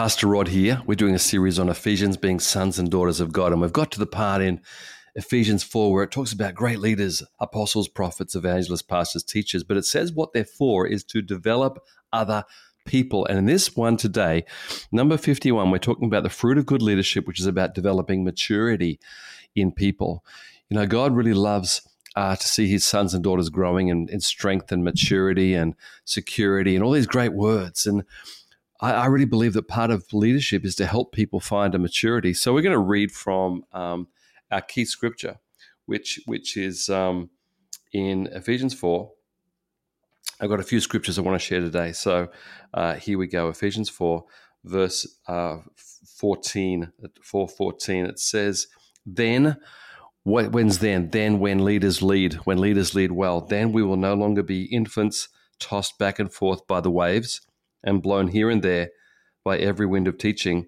Pastor Rod here. We're doing a series on Ephesians being sons and daughters of God. And we've got to the part in Ephesians 4 where it talks about great leaders, apostles, prophets, evangelists, pastors, teachers. But it says what they're for is to develop other people. And in this one today, number 51, we're talking about the fruit of good leadership, which is about developing maturity in people. You know, God really loves uh, to see his sons and daughters growing in, in strength and maturity and security and all these great words. And I, I, really believe that part of leadership is to help people find a maturity. So we're going to read from um, our key scripture, which which is um, in Ephesians four. I've got a few scriptures I want to share today. So uh, here we go, Ephesians four, verse uh, 14, 414. It says, "Then." When's then? Then when leaders lead, when leaders lead well, then we will no longer be infants tossed back and forth by the waves and blown here and there by every wind of teaching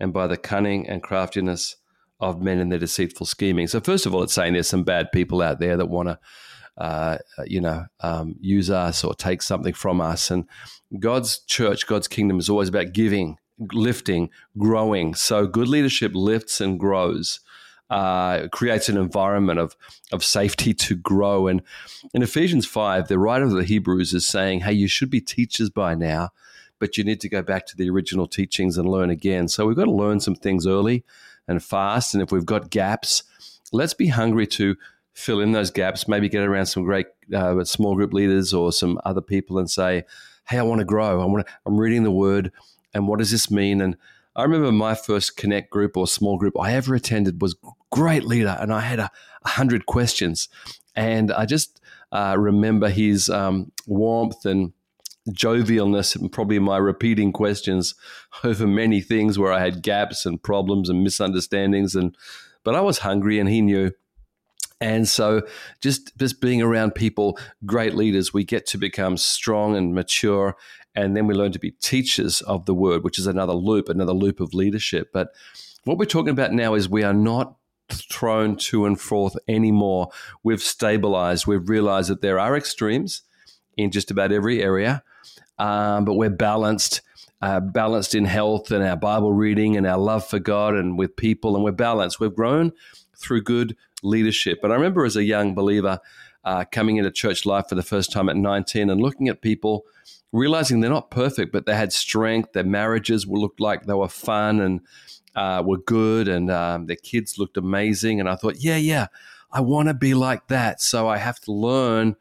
and by the cunning and craftiness of men in their deceitful scheming. So, first of all, it's saying there's some bad people out there that want to, uh, you know, um, use us or take something from us. And God's church, God's kingdom is always about giving, lifting, growing. So, good leadership lifts and grows. Uh, creates an environment of of safety to grow. And in Ephesians five, the writer of the Hebrews is saying, "Hey, you should be teachers by now, but you need to go back to the original teachings and learn again." So we've got to learn some things early and fast. And if we've got gaps, let's be hungry to fill in those gaps. Maybe get around some great uh, small group leaders or some other people and say, "Hey, I want to grow. I want to. I'm reading the Word, and what does this mean?" And I remember my first Connect group or small group I ever attended was great leader, and I had a, a hundred questions, and I just uh, remember his um, warmth and jovialness and probably my repeating questions over many things where I had gaps and problems and misunderstandings and but I was hungry and he knew and so just just being around people great leaders we get to become strong and mature and then we learn to be teachers of the word, which is another loop, another loop of leadership. But what we're talking about now is we are not thrown to and forth anymore. We've stabilized. We've realized that there are extremes in just about every area, um, but we're balanced. Uh, balanced in health and our Bible reading and our love for God and with people, and we're balanced. We've grown through good leadership. And I remember as a young believer uh, coming into church life for the first time at 19 and looking at people realizing they're not perfect, but they had strength. Their marriages looked like they were fun and uh, were good, and um, their kids looked amazing. And I thought, yeah, yeah, I want to be like that. So I have to learn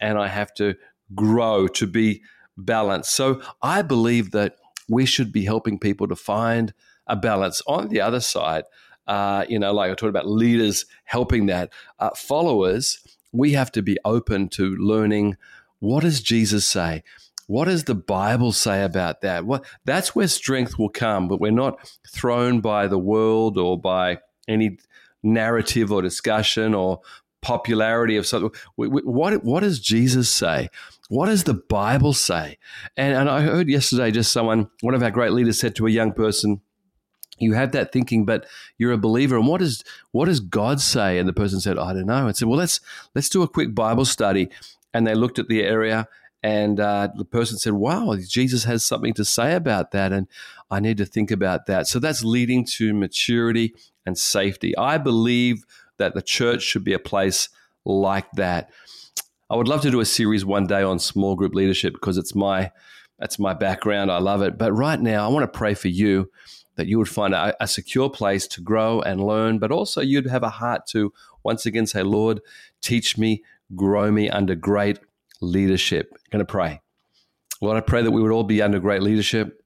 and I have to grow to be balanced. So I believe that we should be helping people to find a balance. On the other side, uh, you know, like I talked about leaders helping that, uh, followers, we have to be open to learning what does Jesus say? What does the Bible say about that? What that's where strength will come, but we're not thrown by the world or by any narrative or discussion or popularity of something. What what does Jesus say? What does the Bible say? And, and I heard yesterday just someone, one of our great leaders said to a young person, you have that thinking, but you're a believer. And what does what does God say? And the person said, I don't know. And said, well, let's let's do a quick Bible study. And they looked at the area and uh, the person said, Wow, Jesus has something to say about that. And I need to think about that. So that's leading to maturity and safety. I believe that the church should be a place like that. I would love to do a series one day on small group leadership because it's my that's my background. I love it. But right now, I want to pray for you that you would find a, a secure place to grow and learn, but also you'd have a heart to once again say, Lord, teach me, grow me under great leadership. I'm going to pray. Lord, I pray that we would all be under great leadership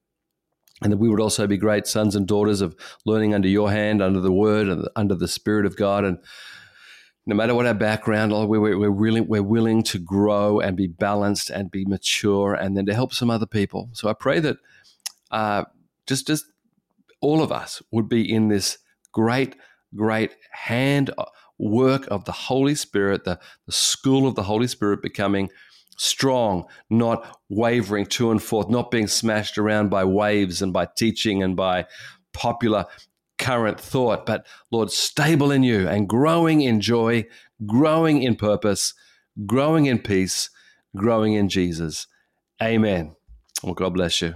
and that we would also be great sons and daughters of learning under your hand, under the word, and under the Spirit of God. And no matter what our background, Lord, we're, we're, willing, we're willing to grow and be balanced and be mature and then to help some other people. So I pray that uh, just, just all of us would be in this great, great hand work of the Holy Spirit, the, the school of the Holy Spirit becoming strong, not wavering to and forth, not being smashed around by waves and by teaching and by popular current thought, but Lord, stable in you and growing in joy, growing in purpose, growing in peace, growing in Jesus. Amen. Well, God bless you.